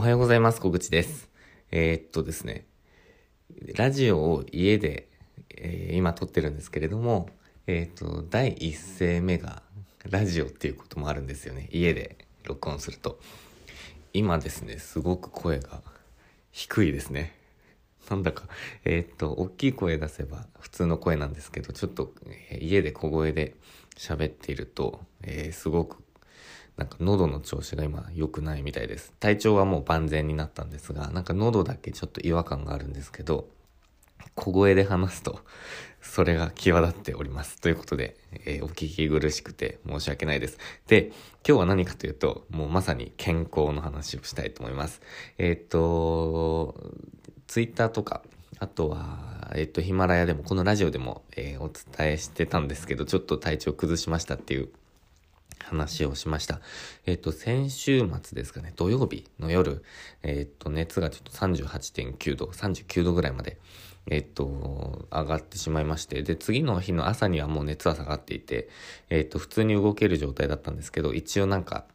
おはようございます。小口です。えー、っとですね、ラジオを家で、えー、今撮ってるんですけれども、えー、っと、第一声目がラジオっていうこともあるんですよね。家で録音すると。今ですね、すごく声が低いですね。なんだか、えっと、大きい声出せば普通の声なんですけど、ちょっと、え家で小声で喋っていると、えすごくなんか喉の調子が今良くないみたいです。体調はもう万全になったんですが、なんか喉だけちょっと違和感があるんですけど、小声で話すと、それが際立っております。ということで、えー、お聞き苦しくて申し訳ないです。で、今日は何かというと、もうまさに健康の話をしたいと思います。えー、っと、ツイッターとか、あとは、えっと、ヒマラヤでも、このラジオでも、え、お伝えしてたんですけど、ちょっと体調崩しましたっていう話をしました。えっ、と、先週末ですかね、土曜日の夜、えっ、と、熱がちょっと38.9度、39度ぐらいまで、えっ、と、上がってしまいまして、で、次の日の朝にはもう熱は下がっていて、えっ、と、普通に動ける状態だったんですけど、一応なんか、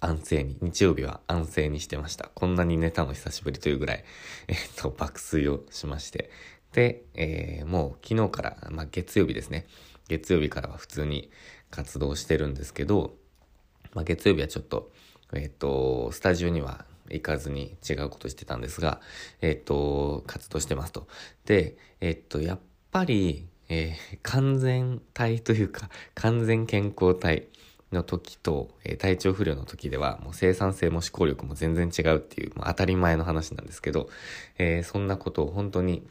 安静に、日曜日は安静にしてました。こんなに寝たの久しぶりというぐらい、えっ、と、爆睡をしまして。で、えー、もう昨日から、まあ、月曜日ですね。月曜日からは普通に活動してるんですけど、まあ、月曜日はちょっと、えっ、と、スタジオには行かずに違うことしてたんですが、えっ、と、活動してますと。で、えっ、と、やっぱり、えー、完全体というか、完全健康体の時と、えー、体調不良の時では、もう生産性も思考力も全然違うっていう、まあ、当たり前の話なんですけど、えー、そんなことを本当に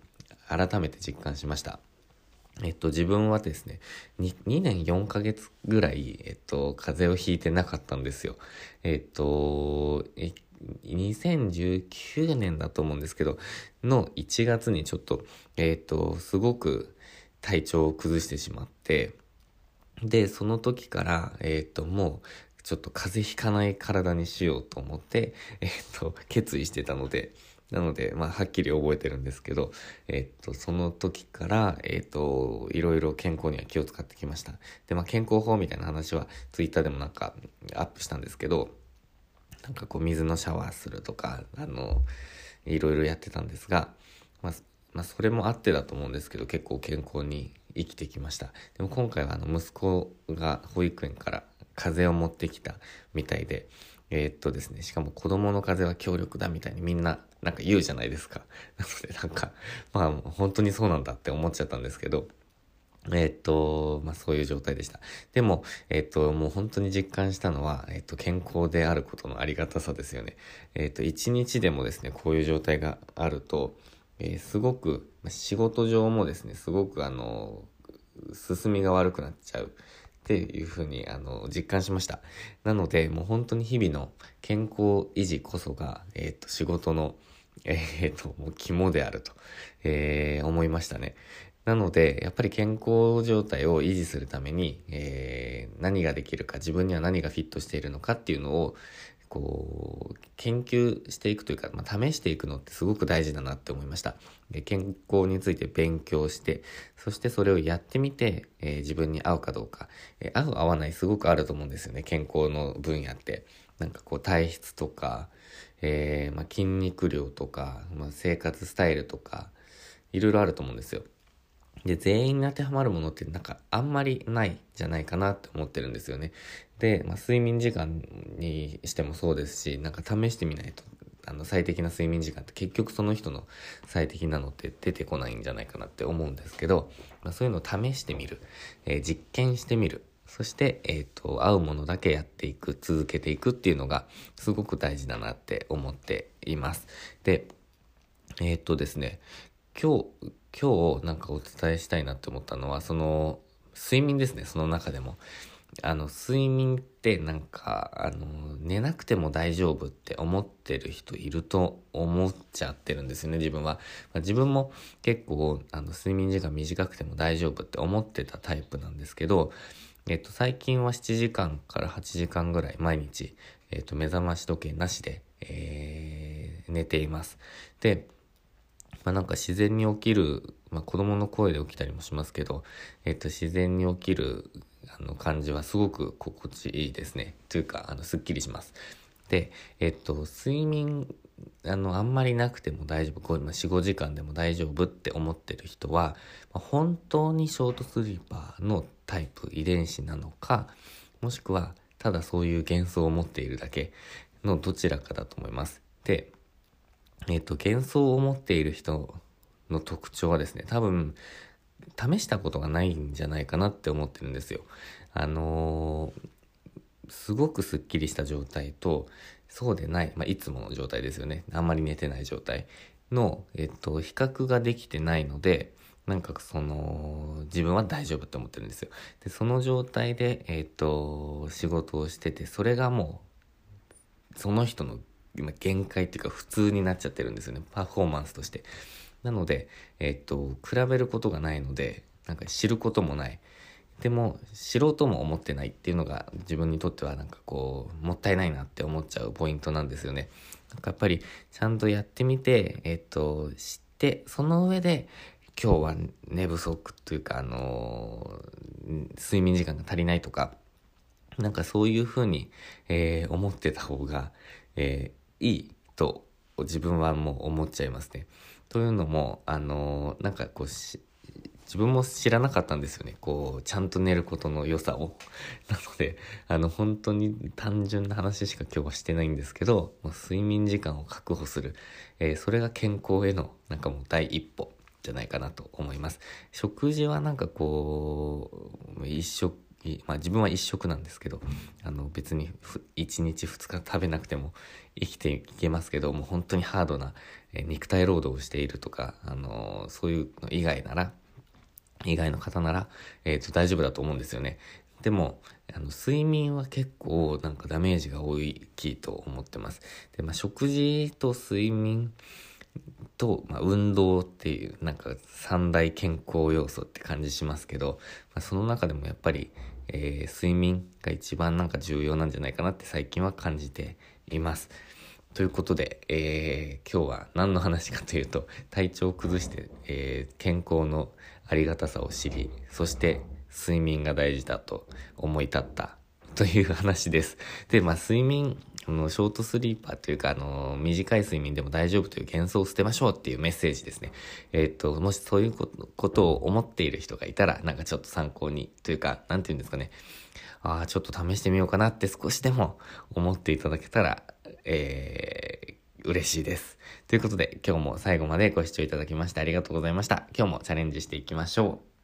改めて実感しました。えっと、自分はですね2、2年4ヶ月ぐらい、えっと、風邪をひいてなかったんですよ。えっと、2019年だと思うんですけど、の1月にちょっと、えっと、すごく体調を崩してしまって、で、その時から、えっと、もう、ちょっと風邪ひかない体にしようと思って、えっと、決意してたので、なので、まあ、はっきり覚えてるんですけど、えっと、その時から、えっと、いろいろ健康には気を使ってきました。で、まあ、健康法みたいな話は、ツイッターでもなんか、アップしたんですけど、なんかこう、水のシャワーするとか、あの、いろいろやってたんですが、まあ、まあ、それもあってだと思うんですけど、結構健康に生きてきました。でも今回は、あの、息子が保育園から風邪を持ってきたみたいで、えー、っとですね、しかも子供の風は強力だみたいにみんななんか言うじゃないですか。なのでなんか、まあ本当にそうなんだって思っちゃったんですけど、えっと、まあそういう状態でした。でも、えっと、もう本当に実感したのは、えっと、健康であることのありがたさですよね。えっと、一日でもですね、こういう状態があると、えー、すごく、仕事上もですね、すごくあの、進みが悪くなっちゃう。っていうふうにあの実感しました。なのでもう本当に日々の健康維持こそが、えっ、ー、と仕事の、えっ、ー、ともう肝であると、えー、思いましたね。なので、やっぱり健康状態を維持するために、えー、何ができるか、自分には何がフィットしているのかっていうのを、こう、研究していくというか、まあ、試していくのってすごく大事だなって思いました。で健康について勉強して、そしてそれをやってみて、えー、自分に合うかどうか、えー、合う合わないすごくあると思うんですよね、健康の分野って。なんかこう体質とか、えー、まあ、筋肉量とか、まあ、生活スタイルとか、いろいろあると思うんですよ。で、全員に当てはまるものってなんかあんまりないじゃないかなって思ってるんですよね。で、まあ、睡眠時間にしてもそうですし、なんか試してみないと、あの、最適な睡眠時間って結局その人の最適なのって出てこないんじゃないかなって思うんですけど、まあ、そういうのを試してみる、えー、実験してみる。そして、えっ、ー、と、合うものだけやっていく、続けていくっていうのがすごく大事だなって思っています。で、えっ、ー、とですね、今日、今日なんかお伝えしたいなって思ったのは、その、睡眠ですね、その中でも。あの、睡眠ってなんか、あの、寝なくても大丈夫って思ってる人いると思っちゃってるんですよね、自分は。まあ、自分も結構、あの、睡眠時間短くても大丈夫って思ってたタイプなんですけど、えっと、最近は7時間から8時間ぐらい毎日、えっと、目覚まし時計なしで、えー、寝ています。で、まあ、なんか自然に起きる、まあ、子供の声で起きたりもしますけど、えっと、自然に起きるあの感じはすごく心地いいですね。というか、あの、すっきりします。で、えっと、睡眠、あの、あんまりなくても大丈夫、4、5時間でも大丈夫って思ってる人は、本当にショートスリーパーのタイプ、遺伝子なのか、もしくは、ただそういう幻想を持っているだけのどちらかだと思います。で、えっと、幻想を持っている人の特徴はですね、多分、試したことがないんじゃないかなって思ってるんですよ。あのー、すごくすっきりした状態と、そうでない、まあ、いつもの状態ですよね。あんまり寝てない状態の、えっと、比較ができてないので、なんかその、自分は大丈夫って思ってるんですよ。で、その状態で、えっと、仕事をしてて、それがもう、その人の今限界っていうか普通になっちゃってるんですよね。パフォーマンスとして。なので、えっと、比べることがないので、なんか知ることもない。でも、知ろうとも思ってないっていうのが自分にとってはなんかこう、もったいないなって思っちゃうポイントなんですよね。なんかやっぱり、ちゃんとやってみて、えっと、知って、その上で、今日は寝不足というか、あのー、睡眠時間が足りないとか、なんかそういうふうに、えー、思ってた方が、えー、いいと自分はもう思っちゃいますね。というのも、あのなんかこう自分も知らなかったんですよね。こう、ちゃんと寝ることの良さを。なので、あの、本当に単純な話しか今日はしてないんですけど、もう睡眠時間を確保する。えー、それが健康への、なんかもう第一歩じゃないかなと思います。食事はなんかこう、一食まあ自分は一食なんですけど、あの別に1日2日食べなくても生きていけますけど、もう本当にハードな肉体労働をしているとか、あのそういうの以外なら、以外の方なら、え、ー、と大丈夫だと思うんですよね。でも、あの、睡眠は結構なんかダメージが大きいと思ってます。で、まあ食事と睡眠、と、まあ、運動っていうなんか三大健康要素って感じしますけど、まあ、その中でもやっぱり、えー、睡眠が一番なんか重要なんじゃないかなって最近は感じています。ということで、えー、今日は何の話かというと体調を崩して、えー、健康のありがたさを知りそして睡眠が大事だと思い立ったという話です。で、まあ睡眠あの、ショートスリーパーというか、あの、短い睡眠でも大丈夫という幻想を捨てましょうっていうメッセージですね。え、っと、もしそういうことを思っている人がいたら、なんかちょっと参考に、というか、なんて言うんですかね。ああ、ちょっと試してみようかなって少しでも思っていただけたら、えー、嬉しいです。ということで、今日も最後までご視聴いただきましてありがとうございました。今日もチャレンジしていきましょう。